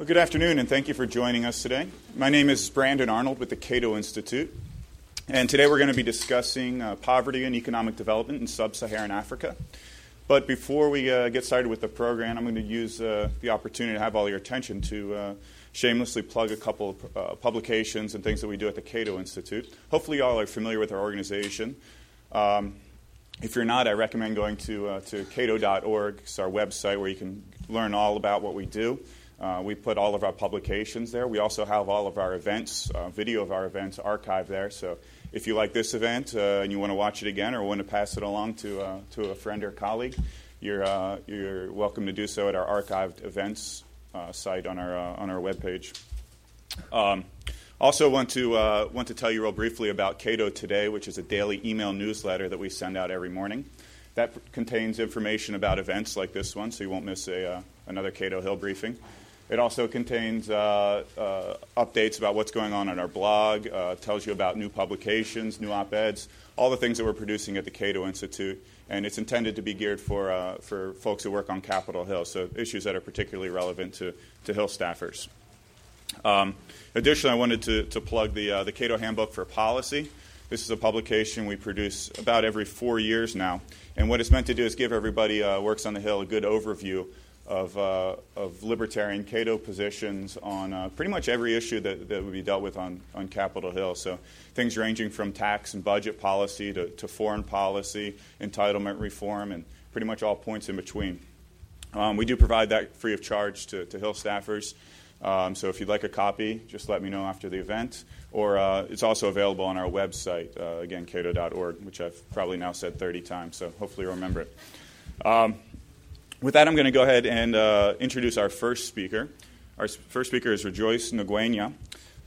Well, good afternoon, and thank you for joining us today. My name is Brandon Arnold with the Cato Institute, and today we're going to be discussing uh, poverty and economic development in sub Saharan Africa. But before we uh, get started with the program, I'm going to use uh, the opportunity to have all your attention to uh, shamelessly plug a couple of uh, publications and things that we do at the Cato Institute. Hopefully, you all are familiar with our organization. Um, if you're not, I recommend going to, uh, to cato.org. It's our website where you can learn all about what we do. Uh, we put all of our publications there. We also have all of our events, uh, video of our events archived there. So if you like this event uh, and you want to watch it again or want to pass it along to, uh, to a friend or colleague, you're, uh, you're welcome to do so at our archived events uh, site on our, on our webpage. Um, also, want to want to tell you real briefly about Cato Today, which is a daily email newsletter that we send out every morning. That contains information about events like this one, so you won't miss a, another Cato Hill briefing. It also contains uh, uh, updates about what's going on on our blog, uh, tells you about new publications, new op eds, all the things that we're producing at the Cato Institute. And it's intended to be geared for, uh, for folks who work on Capitol Hill, so issues that are particularly relevant to, to Hill staffers. Um, additionally, I wanted to, to plug the, uh, the Cato Handbook for Policy. This is a publication we produce about every four years now. And what it's meant to do is give everybody uh, works on the Hill a good overview of, uh, of libertarian Cato positions on uh, pretty much every issue that, that would be dealt with on, on Capitol Hill. So things ranging from tax and budget policy to, to foreign policy, entitlement reform, and pretty much all points in between. Um, we do provide that free of charge to, to Hill staffers. Um, so if you'd like a copy, just let me know after the event. Or uh, it's also available on our website, uh, again, cato.org, which I've probably now said 30 times, so hopefully you'll remember it. Um, with that, I'm going to go ahead and uh, introduce our first speaker. Our first speaker is Rejoice Ngwenya.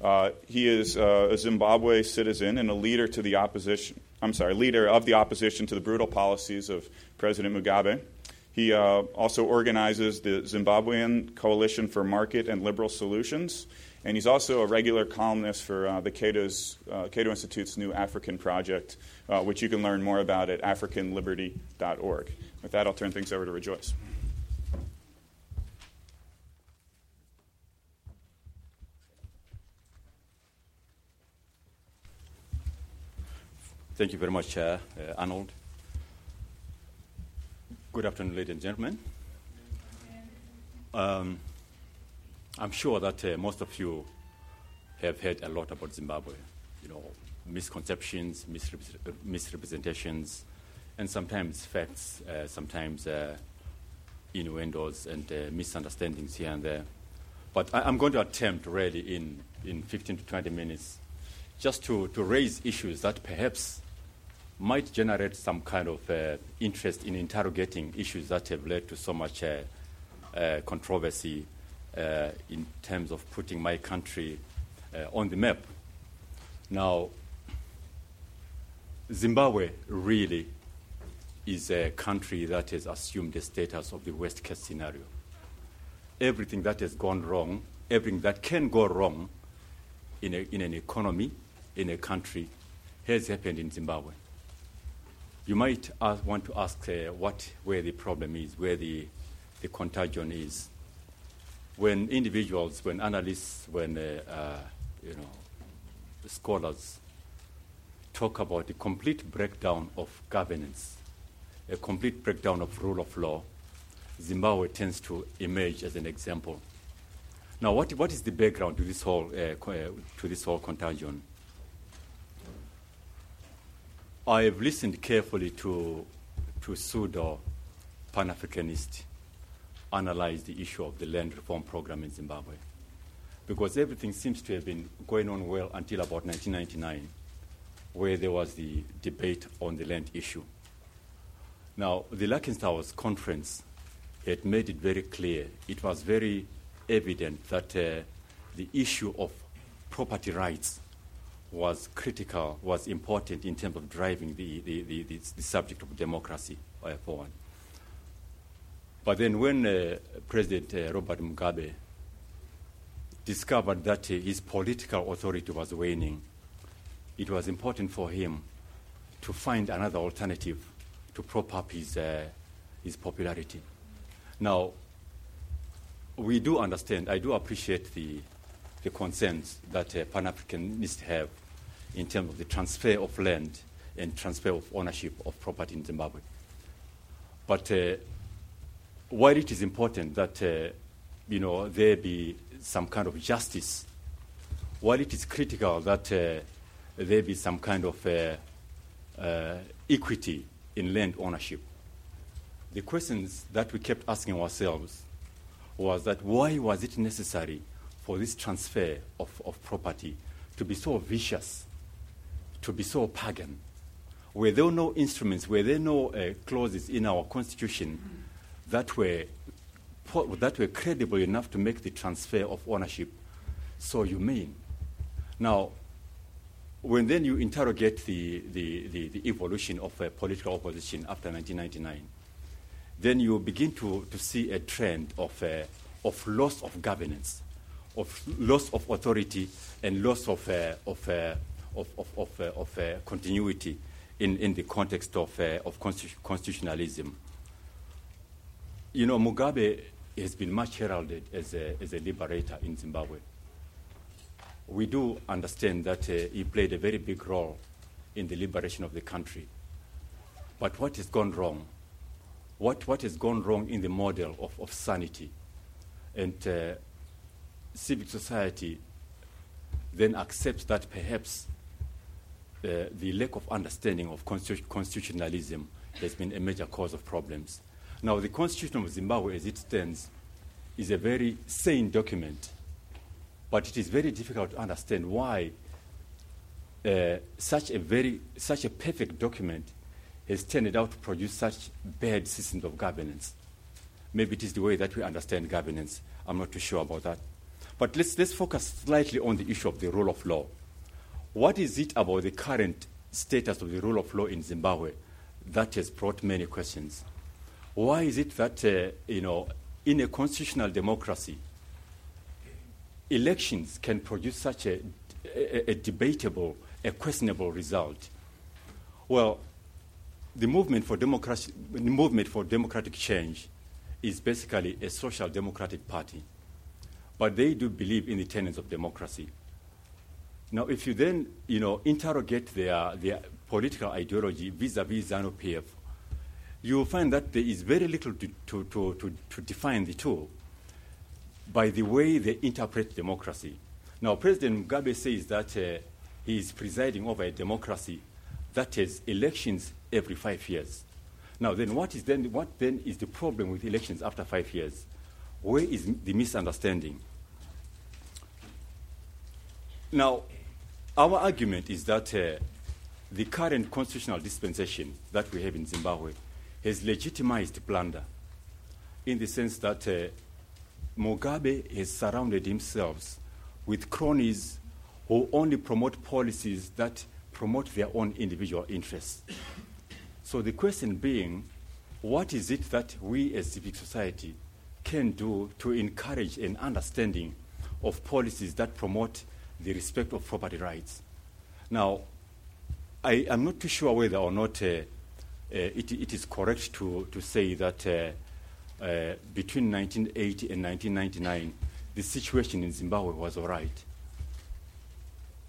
Uh, he is uh, a Zimbabwe citizen and a leader to the opposition. I'm sorry, leader of the opposition to the brutal policies of President Mugabe. He uh, also organizes the Zimbabwean Coalition for Market and Liberal Solutions, and he's also a regular columnist for uh, the Cato's, uh, Cato Institute's new African project, which you can learn more about at africanliberty.org. With that, I'll turn things over to Rejoice. Thank you very much, uh, uh, Arnold. Good afternoon, ladies and gentlemen. Um, I'm sure that uh, most of you have heard a lot about Zimbabwe. You know, misconceptions, misrep- misrepresentations, and sometimes facts, uh, sometimes uh, innuendos and uh, misunderstandings here and there. But I, am going to attempt really in, in 15 to 20 minutes just to, to raise issues that perhaps might generate some kind of uh, interest in interrogating issues that have led to so much uh, uh, controversy in terms of putting my country on the map. Now, Zimbabwe really is a country that has assumed the status of the worst case scenario. Everything that has gone wrong, everything that can go wrong in, a, in an economy, in a country, has happened in Zimbabwe. You might ask, want to ask uh, what, where the problem is, where the, the contagion is. When individuals, when analysts, when uh, uh, you know, scholars talk about the complete breakdown of governance a complete breakdown of rule of law, Zimbabwe tends to emerge as an example. Now, what, what is the background to this whole, uh, uh, to this whole contagion? I have listened carefully to, to pseudo Pan Africanist analyze the issue of the land reform program in Zimbabwe. Because everything seems to have been going on well until about 1999, where there was the debate on the land issue. Now, the Lancaster conference had made it very clear, it was very evident that uh, the issue of property rights was critical, was important in terms of driving the, the, the, the, the subject of democracy uh, forward. But then, when uh, President uh, Robert Mugabe discovered that uh, his political authority was waning, it was important for him to find another alternative to prop up his, uh, his popularity. Now, we do understand, I do appreciate the, the concerns that uh, Pan Africanists have in terms of the transfer of land and transfer of ownership of property in Zimbabwe. But uh, while it is important that uh, you know, there be some kind of justice, while it is critical that uh, there be some kind of uh, uh, equity in land ownership, the questions that we kept asking ourselves was that why was it necessary for this transfer of, of property to be so vicious, to be so pagan? Were there no instruments, were there no uh, clauses in our constitution that were, that were credible enough to make the transfer of ownership so humane? Now, when then you interrogate the, the, the, the evolution of uh, political opposition after 1999, then you begin to, to see a trend of, uh, of loss of governance, of loss of authority, and loss of, uh, of, uh, of, of, of, uh, of uh, continuity in, in the context of, of constitutionalism. You know, Mugabe has been much heralded as a, as a liberator in Zimbabwe. We do understand that uh, he played a very big role in the liberation of the country. But what has gone wrong? What, what has gone wrong in the model of, of sanity? And uh, civic society then accepts that perhaps uh, the lack of understanding of constitu- constitutionalism has been a major cause of problems. Now, the Constitution of Zimbabwe, as it stands, is a very sane document, but it is very difficult to understand why uh, such a very such a perfect document has turned out to produce such bad systems of governance. Maybe it is the way that we understand governance. I'm not too sure about that. But let's, let's focus slightly on the issue of the rule of law. What is it about the current status of the rule of law in Zimbabwe that has brought many questions? Why is it that, uh, you know, in a constitutional democracy, elections can produce such a, a, a debatable, a questionable result? Well, the movement for democracy, the movement for democratic change is basically a social democratic party, but they do believe in the tenets of democracy. Now, if you then, you know, interrogate their, their political ideology vis-a-vis ZANU-PF, you will find that there is very little to, to, to, to, to define the two by the way they interpret democracy. Now, President Mugabe says that uh, he is presiding over a democracy that has elections every five years. Now, then what, is then, what then is the problem with elections after five years? Where is the misunderstanding? Now, our argument is that uh, the current constitutional dispensation that we have in Zimbabwe has legitimized plunder in the sense that uh, Mugabe has surrounded himself with cronies who only promote policies that promote their own individual interests. So the question being, what is it that we as civic society can do to encourage an understanding of policies that promote the respect of property rights. Now, I am not too sure whether or not uh, uh, it, it is correct to, to say that uh, uh between 1980 and 1999, the situation in Zimbabwe was all right.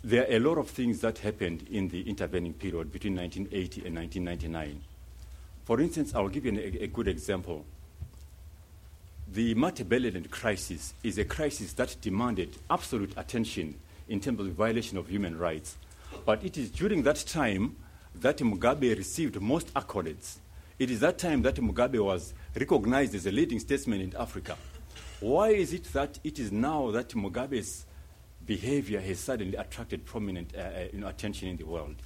There are a lot of things that happened in the intervening period between 1980 and 1999. For instance, I'll give you an, a, a good example. The Matabeleland crisis is a crisis that demanded absolute attention in terms of violation of human rights. But it is during that time that Mugabe received most accolades. It is that time that Mugabe was recognized as a leading statesman in Africa. Why is it that it is now that Mugabe's behavior has suddenly attracted prominent uh, uh you know, attention in the world?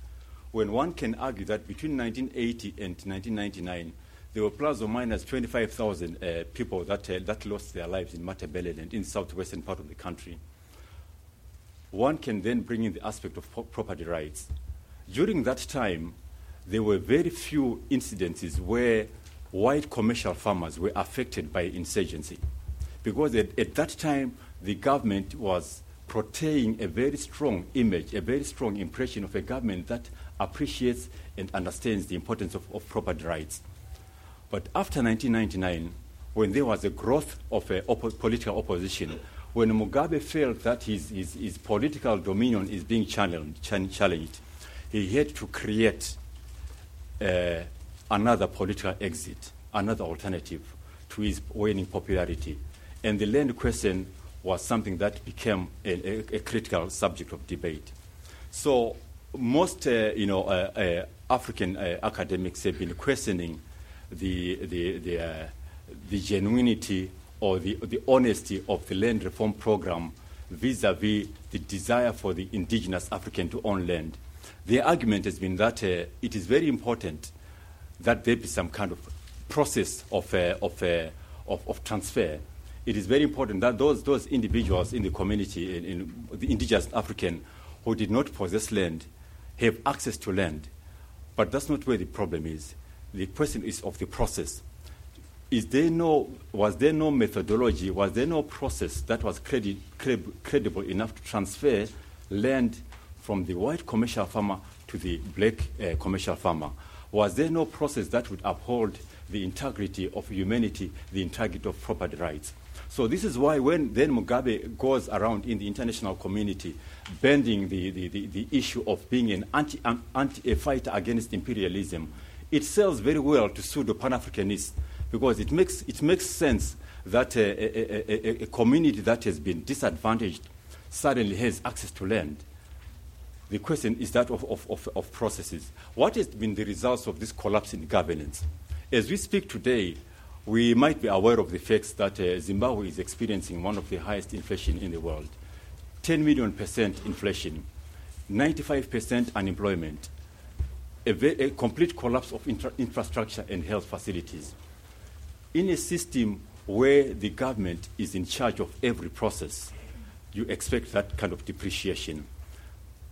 When one can argue that between 1980 and 1999, there were plus or minus 25,000 uh, people that, uh, that lost their lives in Matabeleland in southwestern part of the country one can then bring in the aspect of property rights. During that time, there were very few incidences where white commercial farmers were affected by insurgency. Because at, at that time, the government was portraying a very strong image, a very strong impression of a government that appreciates and understands the importance of, of property rights. But after 1999, when there was a growth of a oppo- political opposition, when Mugabe felt that his, his, his political dominion is being challenged, challenged, he had to create uh, another political exit, another alternative to his waning popularity. And the land question was something that became a, a, a critical subject of debate. So most, uh, you know, uh, uh African uh, academics have been questioning the, the, the, uh, the genuinity or the, the honesty of the land reform program vis-a-vis the desire for the indigenous African to own land. The argument has been that uh, it is very important that there be some kind of process of, uh, of, uh, of, of, transfer. It is very important that those, those individuals in the community, in, in the indigenous African who did not possess land, have access to land. But that's not where the problem is. The question is of the process. Is there no, was there no methodology, was there no process that was credi- cred- credible enough to transfer land from the white commercial farmer to the black uh, commercial farmer? Was there no process that would uphold the integrity of humanity, the integrity of property rights? So this is why when then Mugabe goes around in the international community bending the, the, the, the issue of being an anti, um, anti, a fighter against imperialism, it sells very well to pseudo Pan-Africanists because it makes, it makes sense that a, a, a, a, community that has been disadvantaged suddenly has access to land. The question is that of, of, of, of processes. What has been the results of this collapse in governance? As we speak today, we might be aware of the facts that uh, Zimbabwe is experiencing one of the highest inflation in the world 10 million percent inflation, 95 percent unemployment, a, ve- a, complete collapse of intra- infrastructure and health facilities. In a system where the government is in charge of every process, you expect that kind of depreciation.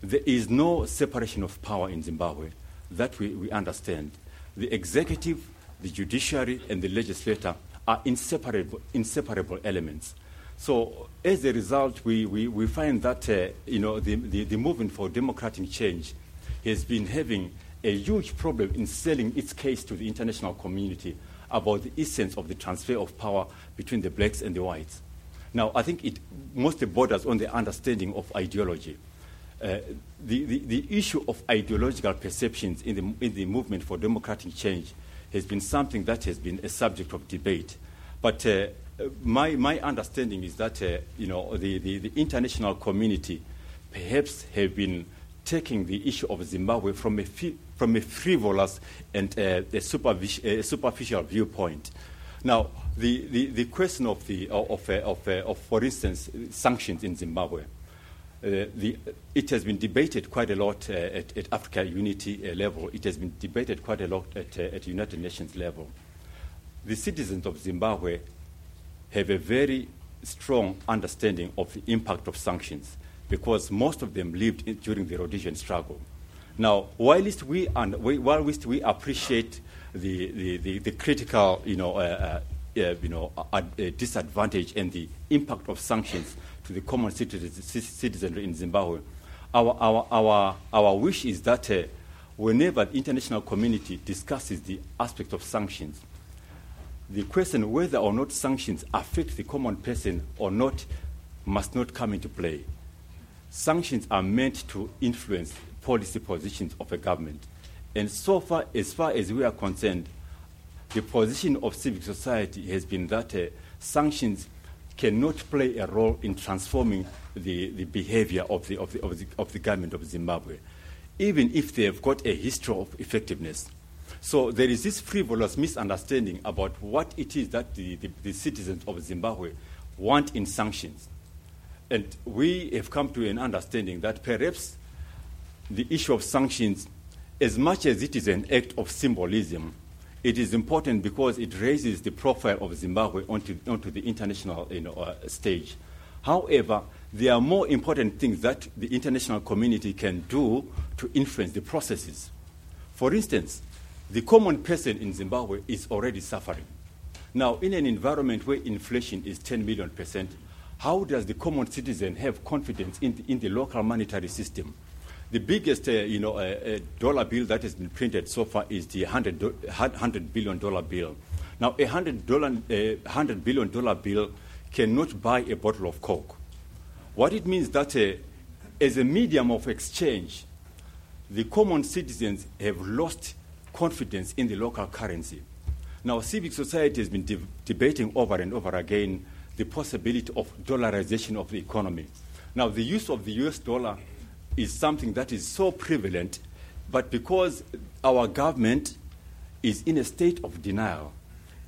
There is no separation of power in Zimbabwe that we, we understand. The executive the judiciary and the legislature are inseparable, inseparable elements. So as a result, we, we, we find that uh, you know, the, the, the, movement for democratic change has been having a huge problem in selling its case to the international community about the essence of the transfer of power between the blacks and the whites. Now, I think it mostly borders on the understanding of ideology. Uh, the, the, issue of ideological perceptions in the, in the movement for democratic change has been something that has been a subject of debate. But uh, my, my understanding is that uh, you know, the, the, the, international community perhaps have been taking the issue of Zimbabwe from a, fi- from a frivolous and uh, a, a, superficial viewpoint. Now, the, the, the question of, the, of, of, uh, of, for instance, sanctions in Zimbabwe uh, the, it has been debated quite a lot uh, at, at, Africa Unity uh, level. It has been debated quite a lot at, at United Nations level. The citizens of Zimbabwe have a very strong understanding of the impact of sanctions because most of them lived in, during the Rhodesian struggle. Now, whilst we, and, whilst we appreciate the, the, the, the critical you know, uh, uh, you know, disadvantage and the impact of sanctions to the common citizenry in Zimbabwe. Our, our, our, our wish is that uh, whenever the international community discusses the aspect of sanctions, the question whether or not sanctions affect the common person or not must not come into play. Sanctions are meant to influence policy positions of a government. And so far, as far as we are concerned, the position of civic society has been that uh, sanctions cannot play a role in transforming the, the behavior of the, of, the, of, the, of the government of Zimbabwe, even if they have got a history of effectiveness. So there is this frivolous misunderstanding about what it is that the, the, the citizens of Zimbabwe want in sanctions. And we have come to an understanding that perhaps the issue of sanctions, as much as it is an act of symbolism, it is important because it raises the profile of Zimbabwe onto, onto the international you know, uh, stage. However, there are more important things that the international community can do to influence the processes. For instance, the common person in Zimbabwe is already suffering. Now, in an environment where inflation is 10 million percent, how does the common citizen have confidence in the, in the local monetary system? The biggest, uh, you know, uh, uh, dollar bill that has been printed so far is the 100, $100 billion bill. Now, a $100, a $100 billion bill cannot buy a bottle of Coke. What it means that uh, as a medium of exchange, the common citizens have lost confidence in the local currency. Now, civic society has been de- debating over and over again the possibility of dollarization of the economy. Now, the use of the US dollar is something that is so prevalent, but because our government is in a state of denial,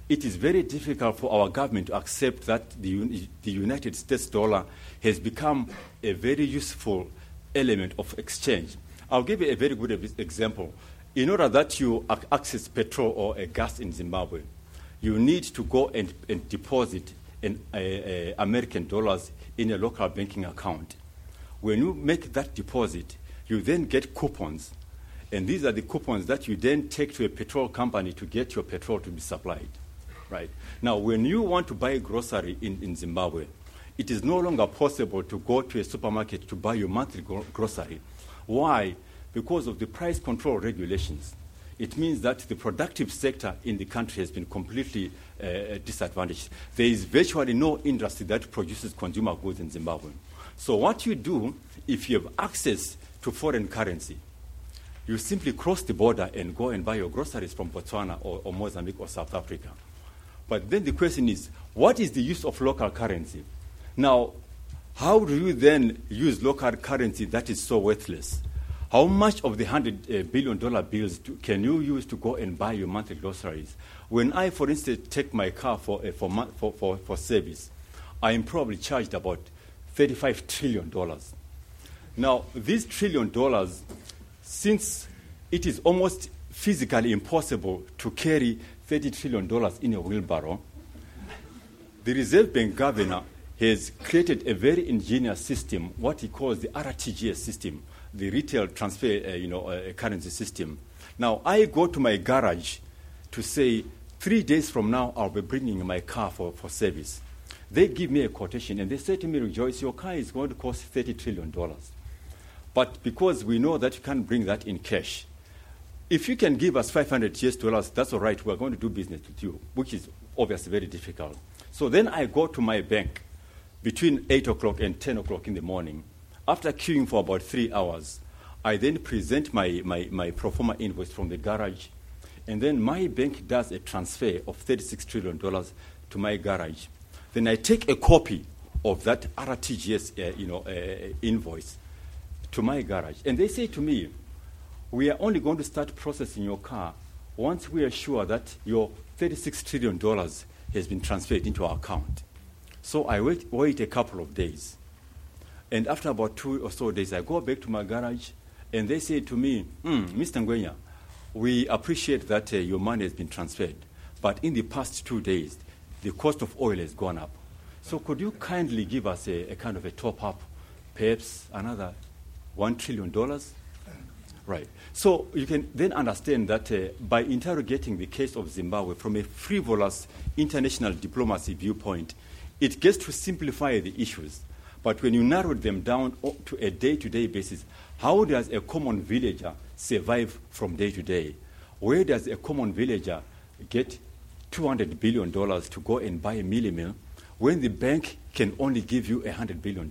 it is very difficult for our government to accept that the, the United States dollar has become a very useful element of exchange. I'll give you a very good example. In order that you access petrol or gas in Zimbabwe, you need to go and, and deposit an, American dollars in a local banking account. When you make that deposit, you then get coupons. And these are the coupons that you then take to a petrol company to get your petrol to be supplied. Right? Now, when you want to buy a grocery in, in Zimbabwe, it is no longer possible to go to a supermarket to buy your monthly gro- grocery why? Because of the price control regulations. It means that the productive sector in the country has been completely uh, disadvantaged. There is virtually no industry that produces consumer goods in Zimbabwe. So, what you do if you have access to foreign currency, you simply cross the border and go and buy your groceries from Botswana or, or Mozambique or South Africa. But then the question is what is the use of local currency? Now, how do you then use local currency that is so worthless? How much of the hundred uh, billion dollar bills do, can you use to go and buy your monthly groceries? When I, for instance, take my car for, uh, for, for, for, for service, I am probably charged about $35 trillion. Now, these trillion dollars, since it is almost physically impossible to carry $30 trillion in a wheelbarrow, the Reserve Bank governor has created a very ingenious system, what he calls the RTGS system, the retail transfer uh, you know, uh, currency system. Now, I go to my garage to say, three days from now, I'll be bringing my car for, for service. They give me a quotation and they say to me, Rejoice, your car is going to cost $30 trillion. But because we know that you can't bring that in cash, if you can give us 500 US dollars, that's all right, we're going to do business with you, which is obviously very difficult. So then I go to my bank between 8 o'clock and 10 o'clock in the morning. After queuing for about three hours, I then present my, my, my pro forma invoice from the garage, and then my bank does a transfer of $36 trillion to my garage. Then I take a copy of that RTGS uh, you know, uh, invoice to my garage, and they say to me, we are only going to start processing your car once we are sure that your $36 trillion has been transferred into our account. So I wait, wait a couple of days. And after about two or so days, I go back to my garage and they say to me, mm, Mr. Ngwenya, we appreciate that uh, your money has been transferred, but in the past two days, the cost of oil has gone up. So could you kindly give us a, a kind of a top up, perhaps another $1 trillion? Right. So you can then understand that uh, by interrogating the case of Zimbabwe from a frivolous international diplomacy viewpoint, it gets to simplify the issues. But when you narrow them down to a day to day basis, how does a common villager survive from day to day? Where does a common villager get $200 billion to go and buy a mealie meal when the bank can only give you $100 billion?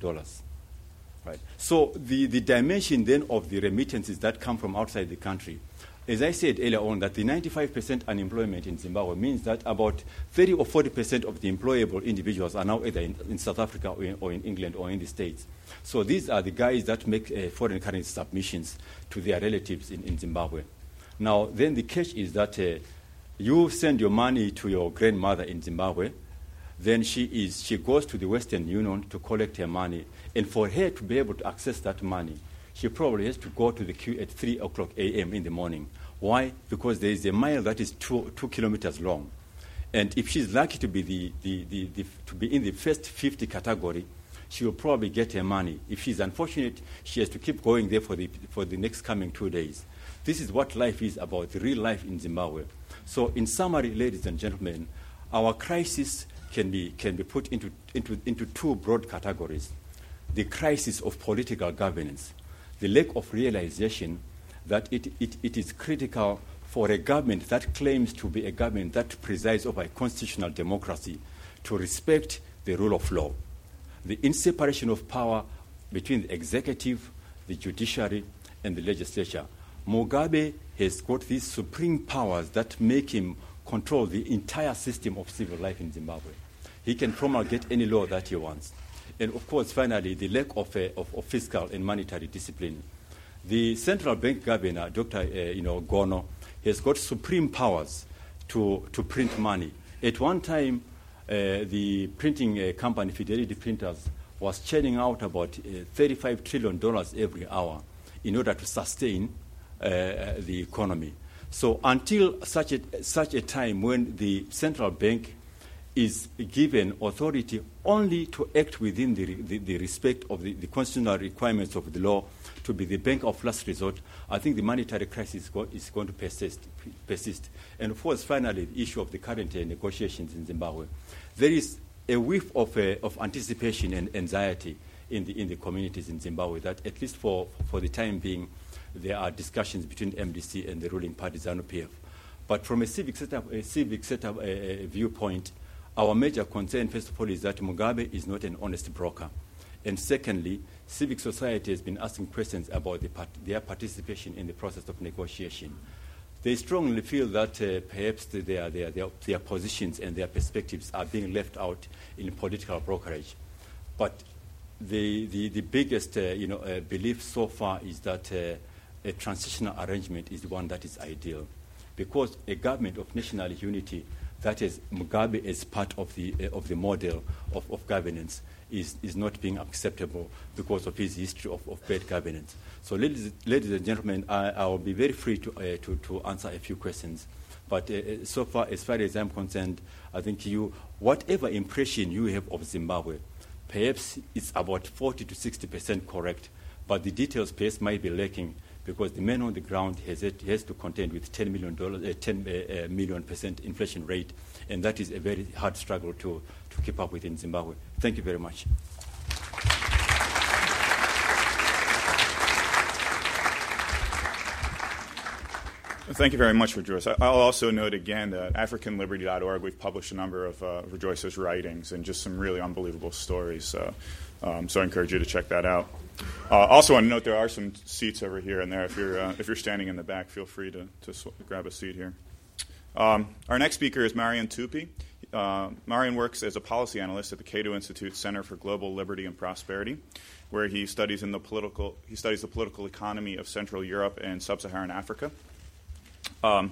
Right. So the, the dimension then of the remittances that come from outside the country as I said earlier on, that the 95% unemployment in Zimbabwe means that about 30 or 40% of the employable individuals are now either in, in South Africa or in, or in, England or in the States. So these are the guys that make uh, foreign currency submissions to their relatives in, in Zimbabwe. Now, then the catch is that uh, you send your money to your grandmother in Zimbabwe, then she, is, she goes to the Western Union to collect her money. And for her to be able to access that money, she probably has to go to the queue at 3 o'clock a.m. in the morning. Why? Because there is a mile that is two, two kilometers long. And if she's lucky to be, the, the, the, the, to be in the first 50 category, she will probably get her money. If she's unfortunate, she has to keep going there for the, for the next coming two days. This is what life is about, the real life in Zimbabwe. So, in summary, ladies and gentlemen, our crisis can be, can be put into, into, into two broad categories the crisis of political governance the lack of realization that it, it, it is critical for a government that claims to be a government that presides over a constitutional democracy to respect the rule of law. The inseparation of power between the executive, the judiciary, and the legislature. Mugabe has got these supreme powers that make him control the entire system of civil life in Zimbabwe. He can promulgate any law that he wants. And of course, finally, the lack of, uh, of, of fiscal and monetary discipline. The central bank governor, Dr. Uh, you know, Gono, has got supreme powers to, to print money. At one time, uh, the printing uh, company, Fidelity Printers, was churning out about uh, $35 trillion every hour in order to sustain the economy. So until such a, such a time when the central bank is given authority only to act within the, the, the respect of the, the, constitutional requirements of the law to be the bank of last resort, I think the monetary crisis is, go, is going to persist, persist. And of course, finally, the issue of the current uh, negotiations in Zimbabwe. There is a whiff of, uh, of anticipation and anxiety in the, in the communities in Zimbabwe that, at least for, for the time being, there are discussions between MDC and the ruling party, ZANU PF. But from a civic setup, a civic setup uh, viewpoint, our major concern, first of all, is that Mugabe is not an honest broker. And secondly, civic society has been asking questions about the part- their participation in the process of negotiation. They strongly feel that uh, perhaps their, their, their, their, positions and their perspectives are being left out in political brokerage. But the, the, the biggest uh, you know, uh, belief so far is that uh, a transitional arrangement is the one that is ideal. Because a government of national unity that is Mugabe as part of the, uh, of the model of, of governance is, is not being acceptable because of his history of, of bad governance. So, ladies, ladies and gentlemen, I, I will be very free to, uh, to, to answer a few questions. But uh, so far, as far as I'm concerned, I think you, whatever impression you have of Zimbabwe, perhaps it's about 40 to 60 percent correct, but the details perhaps might be lacking because the man on the ground has, has to contend with 10 million, dollars, uh, 10 uh, uh, million percent inflation rate, and that is a very hard struggle to, to keep up with in Zimbabwe. Thank you very much. Thank you very much, Rejoice. I'll also note again that AfricanLiberty.org, we've published a number of uh, Rejoice's writings and just some really unbelievable stories. So, um, so I encourage you to check that out. Uh, also, want to note there are some seats over here and there. If you're uh, if you're standing in the back, feel free to, to sw- grab a seat here. Um, our next speaker is Marian Tupy. Uh, Marian works as a policy analyst at the Cato Institute Center for Global Liberty and Prosperity, where he studies in the political he studies the political economy of Central Europe and Sub-Saharan Africa. Um,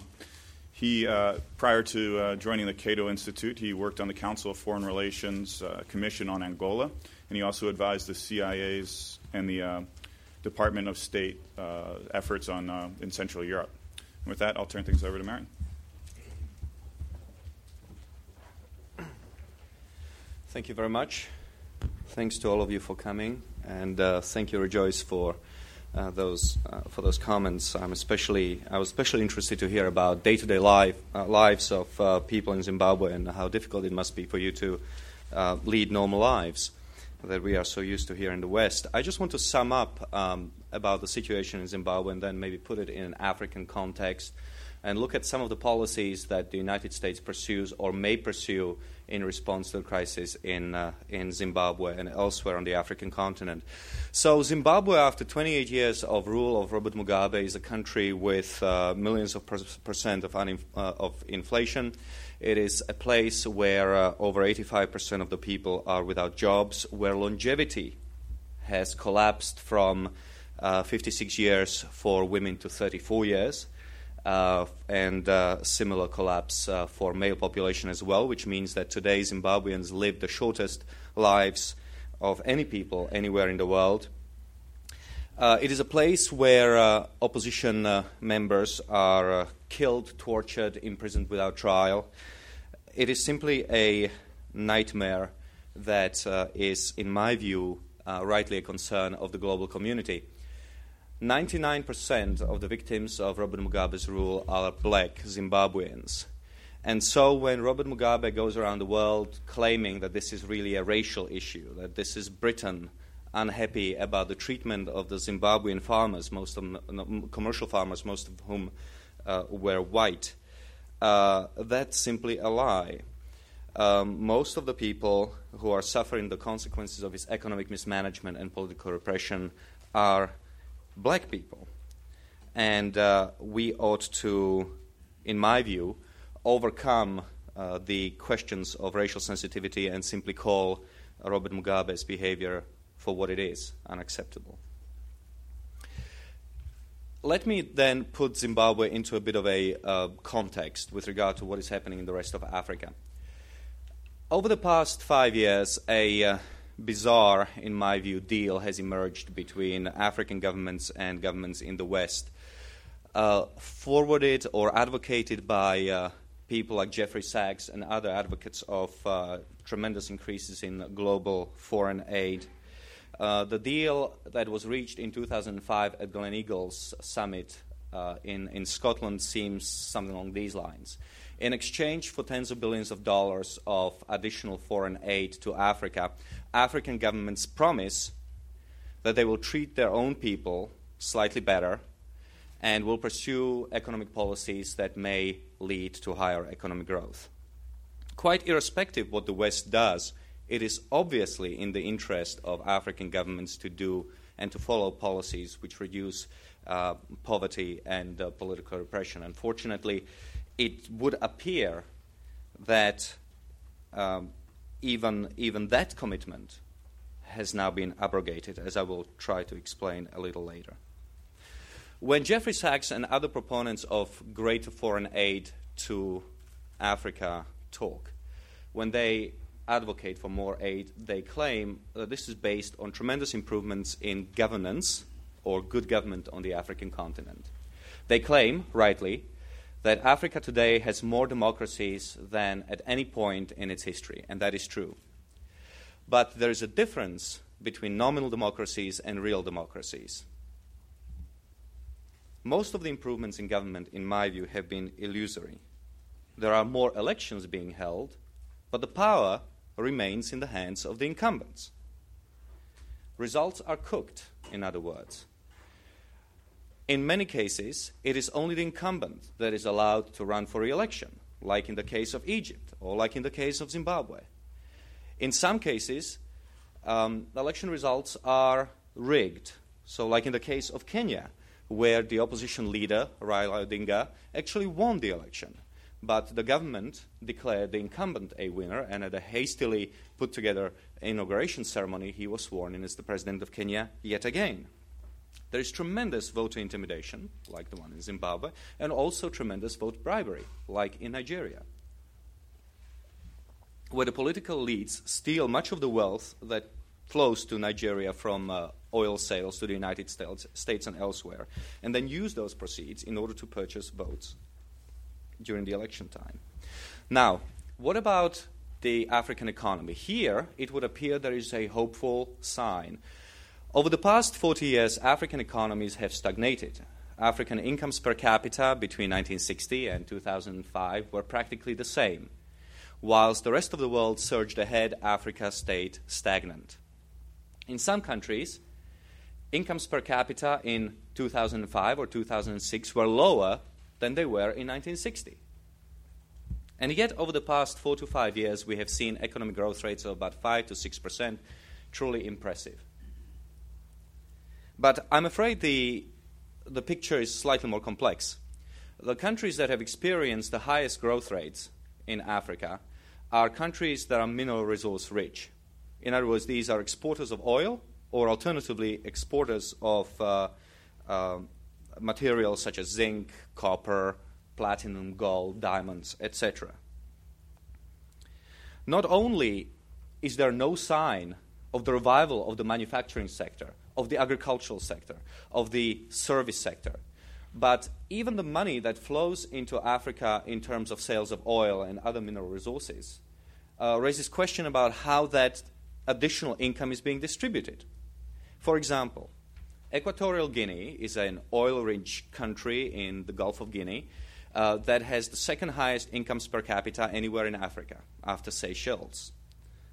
he, uh, prior to uh, joining the Cato Institute, he worked on the Council of Foreign Relations uh, Commission on Angola, and he also advised the CIA's and the uh, Department of State uh, efforts on, uh, in Central Europe. And with that, I'll turn things over to Marian. Thank you very much. Thanks to all of you for coming, and uh, thank you, Rejoice, for uh, those uh, for those comments. I'm especially I was especially interested to hear about day-to-day life lives of people in Zimbabwe and how difficult it must be for you to lead normal lives that we are so used to here in the West. I just want to sum up um, about the situation in Zimbabwe and then maybe put it in an African context and look at some of the policies that the United States pursues or may pursue in response to the crisis in, uh, in Zimbabwe and elsewhere on the African continent. So, Zimbabwe, after 28 years of rule of Robert Mugabe, is a country with uh, millions of per- percent of, uh, of inflation. It is a place where uh, over 85% of the people are without jobs, where longevity has collapsed from uh, 56 years for women to 34 years. Uh, and uh, similar collapse uh, for male population as well, which means that today Zimbabweans live the shortest lives of any people anywhere in the world. Uh, it is a place where uh, opposition uh, members are uh, killed, tortured, imprisoned without trial. It is simply a nightmare that uh, is, in my view, uh, rightly a concern of the global community. 99% of the victims of Robert Mugabe's rule are black Zimbabweans. And so when Robert Mugabe goes around the world claiming that this is really a racial issue, that this is Britain unhappy about the treatment of the Zimbabwean farmers, most of them, commercial farmers, most of whom uh, were white. Uh, that's simply a lie. Um, most of the people who are suffering the consequences of his economic mismanagement and political repression are black people. And uh, we ought to, in my view, overcome uh, the questions of racial sensitivity and simply call Robert Mugabe's behavior for what it is unacceptable. Let me then put Zimbabwe into a bit of a uh, context with regard to what is happening in the rest of Africa. Over the past five years, a uh, bizarre, in my view, deal has emerged between African governments and governments in the West, uh, forwarded or advocated by uh, people like Jeffrey Sachs and other advocates of uh, tremendous increases in global foreign aid. Uh, the deal that was reached in 2005 at Gleneagles Summit uh, in, in Scotland seems something along these lines. In exchange for tens of billions of dollars of additional foreign aid to Africa, African governments promise that they will treat their own people slightly better and will pursue economic policies that may lead to higher economic growth. Quite irrespective of what the West does, it is obviously in the interest of African governments to do and to follow policies which reduce uh, poverty and uh, political repression. Unfortunately, it would appear that um, even, even that commitment has now been abrogated, as I will try to explain a little later. When Jeffrey Sachs and other proponents of greater foreign aid to Africa talk, when they advocate for more aid, they claim that this is based on tremendous improvements in governance or good government on the African continent. They claim, rightly, that Africa today has more democracies than at any point in its history, and that is true. But there is a difference between nominal democracies and real democracies. Most of the improvements in government, in my view, have been illusory. There are more elections being held, but the power remains in the hands of the incumbents. Results are cooked, in other words. In many cases, it is only the incumbent that is allowed to run for re election, like in the case of Egypt or like in the case of Zimbabwe. In some cases, um, election results are rigged. So, like in the case of Kenya, where the opposition leader, Raila Odinga, actually won the election. But the government declared the incumbent a winner, and at a hastily put together inauguration ceremony, he was sworn in as the president of Kenya yet again. There is tremendous voter intimidation, like the one in Zimbabwe, and also tremendous vote bribery, like in Nigeria, where the political elites steal much of the wealth that flows to Nigeria from uh, oil sales to the United States and elsewhere, and then use those proceeds in order to purchase votes during the election time. Now, what about the African economy? Here, it would appear there is a hopeful sign. Over the past 40 years, African economies have stagnated. African incomes per capita between 1960 and 2005 were practically the same. Whilst the rest of the world surged ahead, Africa stayed stagnant. In some countries, incomes per capita in 2005 or 2006 were lower than they were in 1960. And yet, over the past four to five years, we have seen economic growth rates of about 5 to 6 percent, truly impressive. But I'm afraid the, the picture is slightly more complex. The countries that have experienced the highest growth rates in Africa are countries that are mineral resource rich. In other words, these are exporters of oil or alternatively exporters of uh, uh, materials such as zinc, copper, platinum, gold, diamonds, etc. Not only is there no sign of the revival of the manufacturing sector, of the agricultural sector, of the service sector, but even the money that flows into Africa in terms of sales of oil and other mineral resources uh, raises question about how that additional income is being distributed. For example, Equatorial Guinea is an oil rich country in the Gulf of Guinea uh, that has the second highest incomes per capita anywhere in Africa after Seychelles.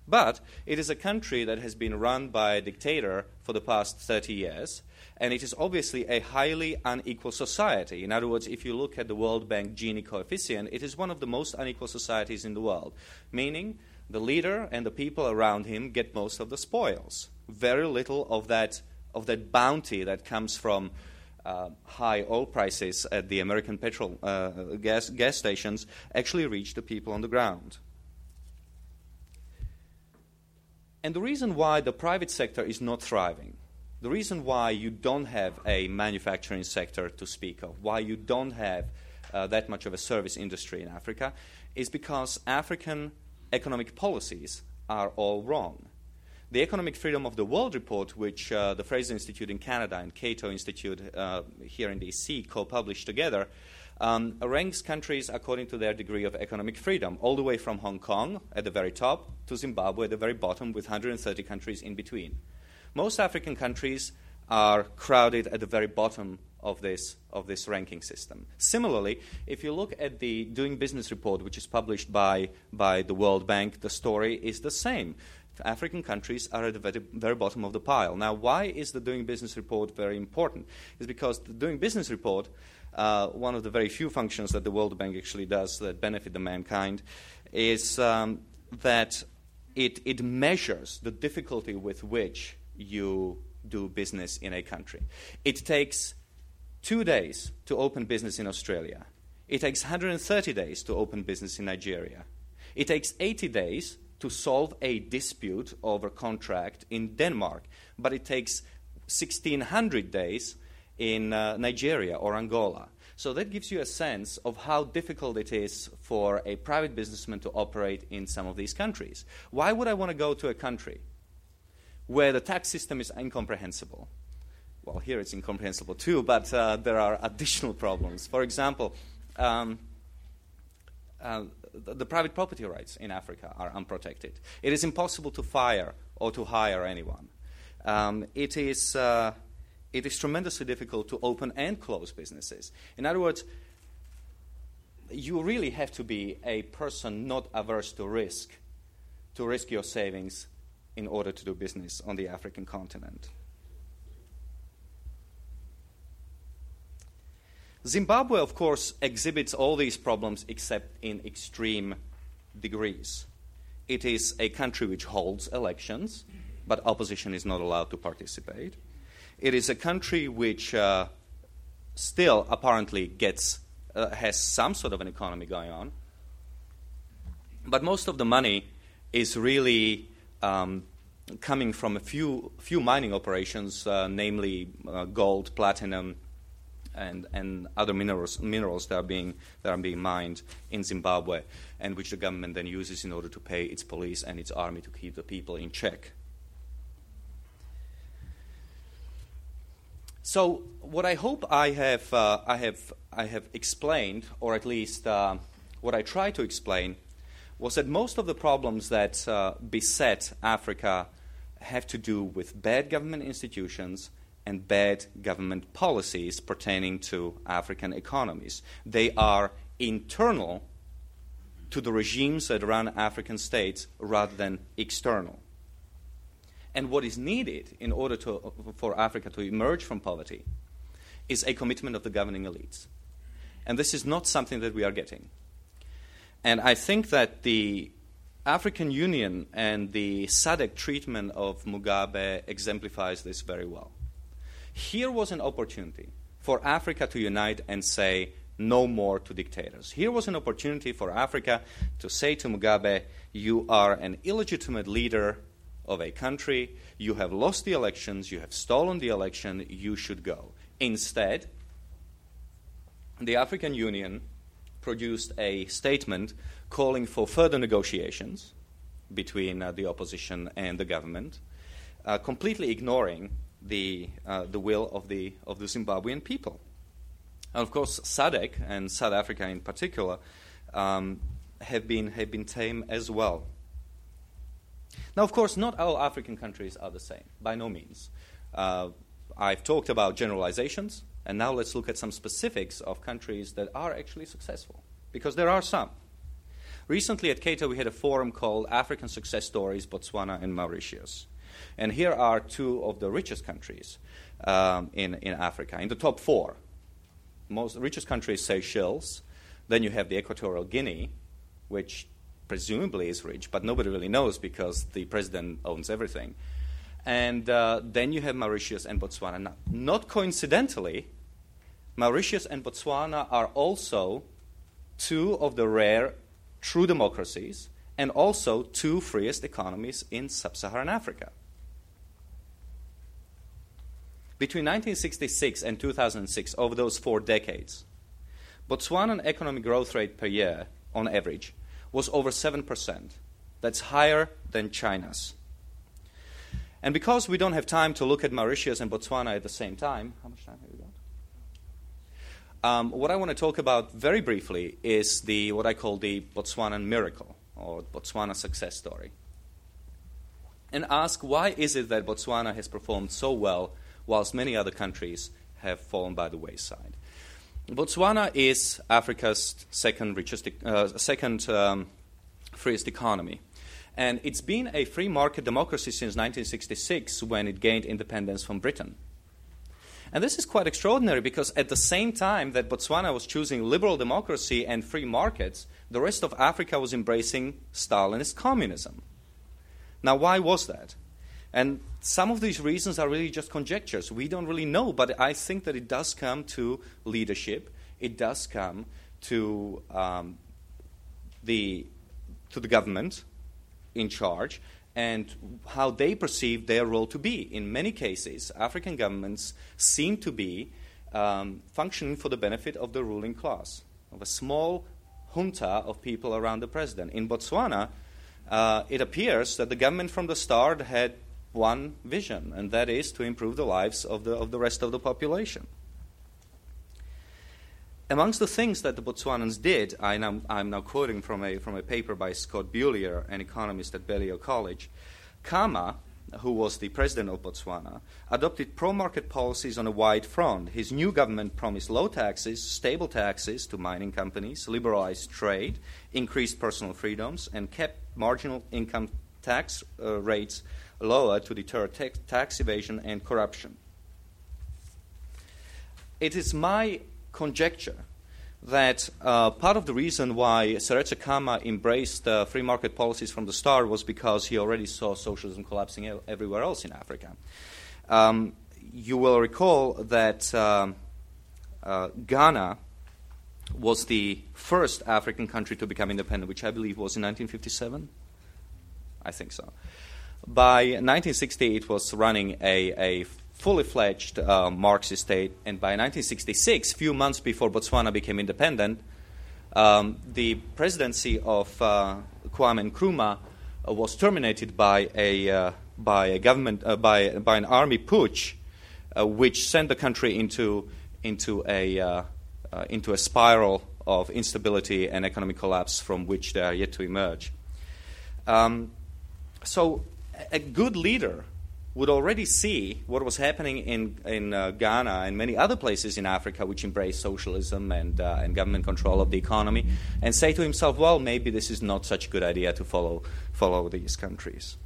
But it is a country that has been run by a dictator for the past 30 years, and it is obviously a highly unequal society. In other words, if you look at the World Bank Gini coefficient, it is one of the most unequal societies in the world, meaning the leader and the people around him get most of the spoils. Very little of that, of that bounty that comes from uh, high oil prices at the American petrol uh, gas, gas stations actually reach the people on the ground. And the reason why the private sector is not thriving, the reason why you don't have a manufacturing sector to speak of, why you don't have uh, that much of a service industry in Africa, is because African economic policies are all wrong. The Economic Freedom of the World report, which uh, the Fraser Institute in Canada and Cato Institute uh, here in DC co published together, um, ranks countries according to their degree of economic freedom, all the way from Hong Kong at the very top to Zimbabwe at the very bottom, with 130 countries in between. Most African countries are crowded at the very bottom of this, of this ranking system. Similarly, if you look at the Doing Business report, which is published by, by the World Bank, the story is the same. African countries are at the very, bottom of the pile. Now, why is the Doing Business report very important? Is because the Doing Business report, uh, one of the very few functions that the World Bank actually does that benefit the mankind, is um, that it, it measures the difficulty with which you do business in a country. It takes two days to open business in Australia. It takes 130 days to open business in Nigeria. It takes 80 days to solve a dispute over contract in Denmark, but it takes 1600 days in uh, Nigeria or Angola. So that gives you a sense of how difficult it is for a private businessman to operate in some of these countries. Why would I want to go to a country where the tax system is incomprehensible? well, here it's incomprehensible too, but uh, there are additional problems. For example, um, uh, the, the, private property rights in Africa are unprotected. It is impossible to fire or to hire anyone. Um, it, is, uh, it is tremendously difficult to open and close businesses. In other words, you really have to be a person not averse to risk to risk your savings in order to do business on the African continent. Zimbabwe, of course, exhibits all these problems except in extreme degrees. It is a country which holds elections, but opposition is not allowed to participate. It is a country which uh, still apparently gets uh, has some sort of an economy going on, but most of the money is really um, coming from a few few mining operations, uh, namely uh, gold, platinum, and, and other minerals, minerals that, are being, that are being mined in Zimbabwe, and which the government then uses in order to pay its police and its army to keep the people in check. So, what I hope I have, uh, I have, I have explained, or at least uh, what I try to explain, was that most of the problems that uh, beset Africa have to do with bad government institutions and bad government policies pertaining to African economies. They are internal to the regimes that run African states rather than external. And what is needed in order to, for Africa to emerge from poverty is a commitment of the governing elites. And this is not something that we are getting. And I think that the African Union and the SADC treatment of Mugabe exemplifies this very well. Here was an opportunity for Africa to unite and say, no more to dictators. Here was an opportunity for Africa to say to Mugabe, You are an illegitimate leader of a country, you have lost the elections, you have stolen the election, you should go. Instead, the African Union produced a statement calling for further negotiations between uh, the opposition and the government, uh, completely ignoring the, uh, the will of the, of the Zimbabwean people. And of course, SADC and South Africa in particular um, have, been, have been tame as well. Now, of course, not all African countries are the same, by no means. Uh, I've talked about generalizations, and now let's look at some specifics of countries that are actually successful, because there are some. Recently at Cato, we had a forum called African Success Stories Botswana and Mauritius. And here are two of the richest countries um, in, in Africa, in the top four. Most richest countries, Seychelles. Then you have the Equatorial Guinea, which presumably is rich, but nobody really knows because the president owns everything. And uh, then you have Mauritius and Botswana. Now, not coincidentally, Mauritius and Botswana are also two of the rare true democracies and also two freest economies in sub Saharan Africa. Between 1966 and 2006, over those four decades, Botswana's economic growth rate per year, on average, was over 7%. That's higher than China's. And because we don't have time to look at Mauritius and Botswana at the same time, how much time have we got? Um, what I want to talk about very briefly is the what I call the Botswanan miracle or Botswana success story, and ask why is it that Botswana has performed so well whilst many other countries have fallen by the wayside. Botswana is Africa's second richest, uh, second um, freest economy. And it's been a free market democracy since 1966 when it gained independence from Britain. And this is quite extraordinary because at the same time that Botswana was choosing liberal democracy and free markets, the rest of Africa was embracing Stalinist communism. Now, why was that? And some of these reasons are really just conjectures. We don't really know, but I think that it does come to leadership. It does come to um, the to the government in charge and how they perceive their role to be. In many cases, African governments seem to be um, functioning for the benefit of the ruling class, of a small junta of people around the president. In Botswana, uh, it appears that the government from the start had one vision, and that is to improve the lives of the, of the rest of the population. Amongst the things that the Botswanans did, I am now quoting from a, from a paper by Scott Beaulier, an economist at Beloit College, Khama, who was the president of Botswana, adopted pro market policies on a wide front. His new government promised low taxes, stable taxes to mining companies, liberalized trade, increased personal freedoms, and kept marginal income tax uh, rates lower to deter tax, tax evasion and corruption. It is my conjecture that uh, part of the reason why Seretse Khama embraced uh, free market policies from the start was because he already saw socialism collapsing everywhere else in Africa. Um, you will recall that um, uh, Ghana was the first African country to become independent, which I believe was in 1957. I think so. By 1960, it was running a, a fully fledged uh, Marxist state. And by 1966, few months before Botswana became independent, um, the presidency of uh, Kwame Nkrumah uh, was terminated by a uh, by a government uh, by by an army putsch, uh, which sent the country into into a into a spiral of instability and economic collapse from which they are yet to emerge. Um, so, a good leader would already see what was happening in, in uh, Ghana and many other places in Africa which embrace socialism and, uh, and government control of the economy and say to himself, well, maybe this is not such a good idea to follow, follow these countries.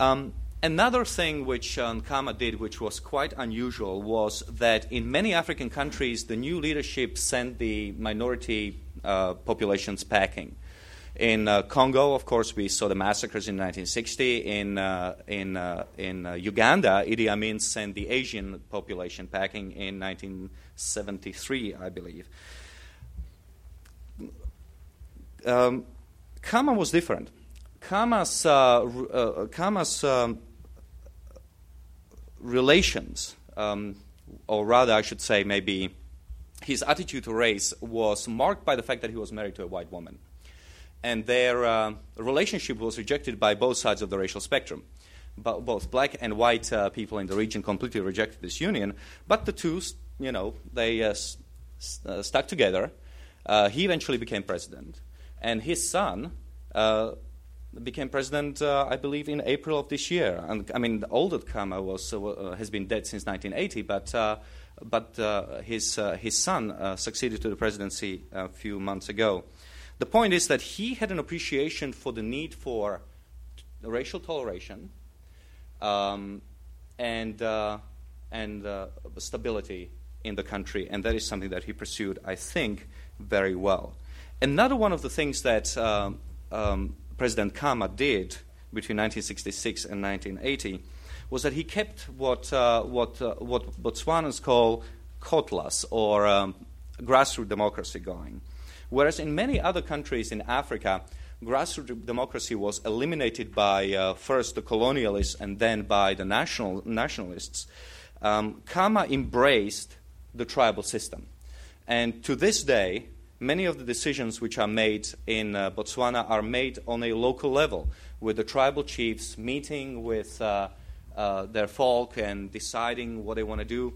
Um, another thing which um, Khama did, which was quite unusual, was that in many African countries, the new leadership sent the minority uh, populations packing. In uh, Congo, of course, we saw the massacres in 1960. In, uh, in, uh, in uh, Uganda, Idi Amin sent the Asian population packing in 1973, I believe. Um, Khama was different. Khama's, uh, uh, Khama's um, relations, um, or rather, I should say, maybe his attitude to race was marked by the fact that he was married to a white woman and their uh, relationship was rejected by both sides of the racial spectrum. both black and white uh, people in the region completely rejected this union, but the two, you know, they uh, s- uh, stuck together. Uh, he eventually became president, and his son uh, became president, I believe, in April of this year. And I mean, the Khama was has been dead since 1980, but but his his son succeeded to the presidency a few months ago. The point is that he had an appreciation for the need for racial toleration um, and, uh, and uh, stability in the country, and that is something that he pursued, I think, very well. Another one of the things that um, um, President Khama did between 1966 and 1980 was that he kept what, uh, what, uh, what Botswanans call kgotlas, or um, grassroots democracy, going. Whereas in many other countries in Africa, grassroots democracy was eliminated by uh, first the colonialists and then by the national, nationalists, um, Khama embraced the tribal system. And to this day, many of the decisions which are made in uh, Botswana are made on a local level, with the tribal chiefs meeting with uh, uh, their folk and deciding what they want to do,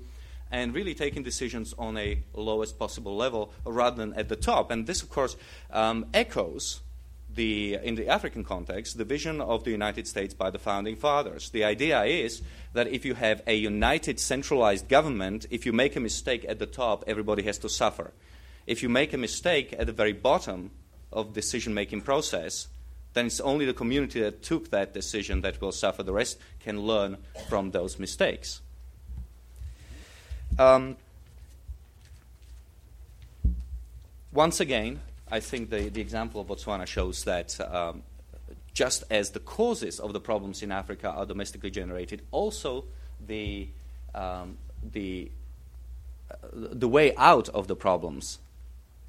and really taking decisions on a lowest possible level rather than at the top. And this, of course, um, echoes the, in the African context, the vision of the United States by the founding fathers. The idea is that if you have a united, centralized government, if you make a mistake at the top, everybody has to suffer. If you make a mistake at the very bottom of decision-making process, then it's only the community that took that decision that will suffer. The rest can learn from those mistakes. Um, once again, I think the, the example of Botswana shows that um, just as the causes of the problems in Africa are domestically generated, also the, um, the, uh, the way out of the problems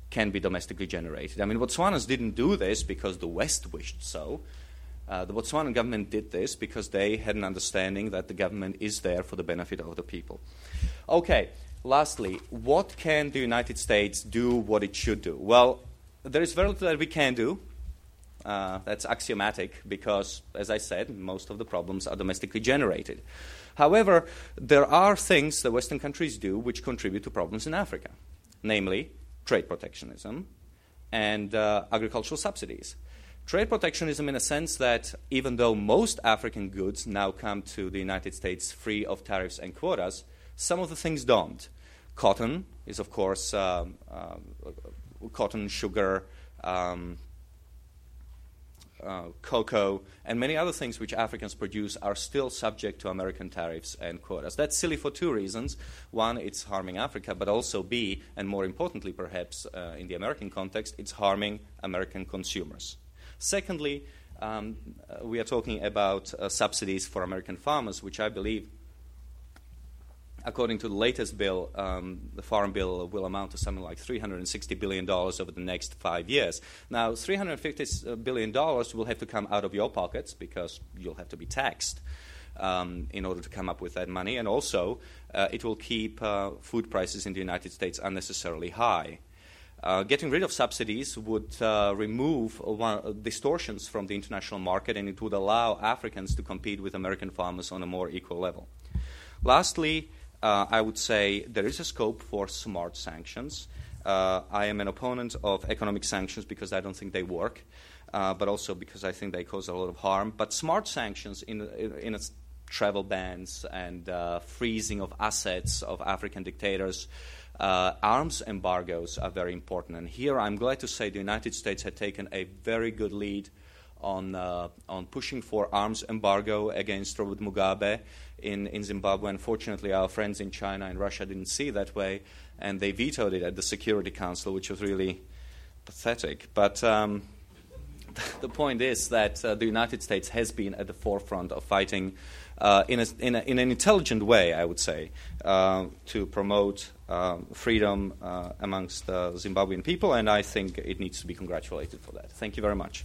can be domestically generated. I mean, Botswanans didn't do this because the West wished so. Uh, the Botswanan government did this because they had an understanding that the government is there for the benefit of the people. Okay, lastly, what can the United States do what it should do? Well, there is very little that we can do. Uh, that's axiomatic because, as I said, most of the problems are domestically generated. However, there are things that Western countries do which contribute to problems in Africa, namely trade protectionism and uh, agricultural subsidies. Trade protectionism, in a sense that even though most African goods now come to the United States free of tariffs and quotas, some of the things don't. Cotton is, of course, um, uh, cotton, sugar, um, uh, cocoa, and many other things which Africans produce are still subject to American tariffs and quotas. That's silly for two reasons. One, it's harming Africa, but also, B, and more importantly perhaps uh, in the American context, it's harming American consumers. Secondly, um, uh, we are talking about uh, subsidies for American farmers, which I believe according to the latest bill, um, the farm bill will amount to something like $360 billion over the next five years. Now, $350 billion will have to come out of your pockets because you'll have to be taxed. Um, in order to come up with that money, and also uh, it will keep uh, food prices in the United States unnecessarily high. Uh, getting rid of subsidies would uh, remove one, distortions from the international market and it would allow Africans to compete with American farmers on a more equal level. Lastly, uh, I would say there is a scope for smart sanctions. Uh, I am an opponent of economic sanctions because I don't think they work, uh, but also because I think they cause a lot of harm. But smart sanctions in, in, in travel bans and uh, freezing of assets of African dictators. Uh, arms embargoes are very important. And here I'm glad to say the United States had taken a very good lead on, uh, on pushing for arms embargo against Robert Mugabe in, in Zimbabwe. Unfortunately, our friends in China and Russia didn't see that way, and they vetoed it at the Security Council, which was really pathetic. But um, the point is that uh, the United States has been at the forefront of fighting uh, in, a, in, a, in, an intelligent way, I would say, uh, to promote uh, freedom uh, amongst the Zimbabwean people, and I think it needs to be congratulated for that. Thank you very much.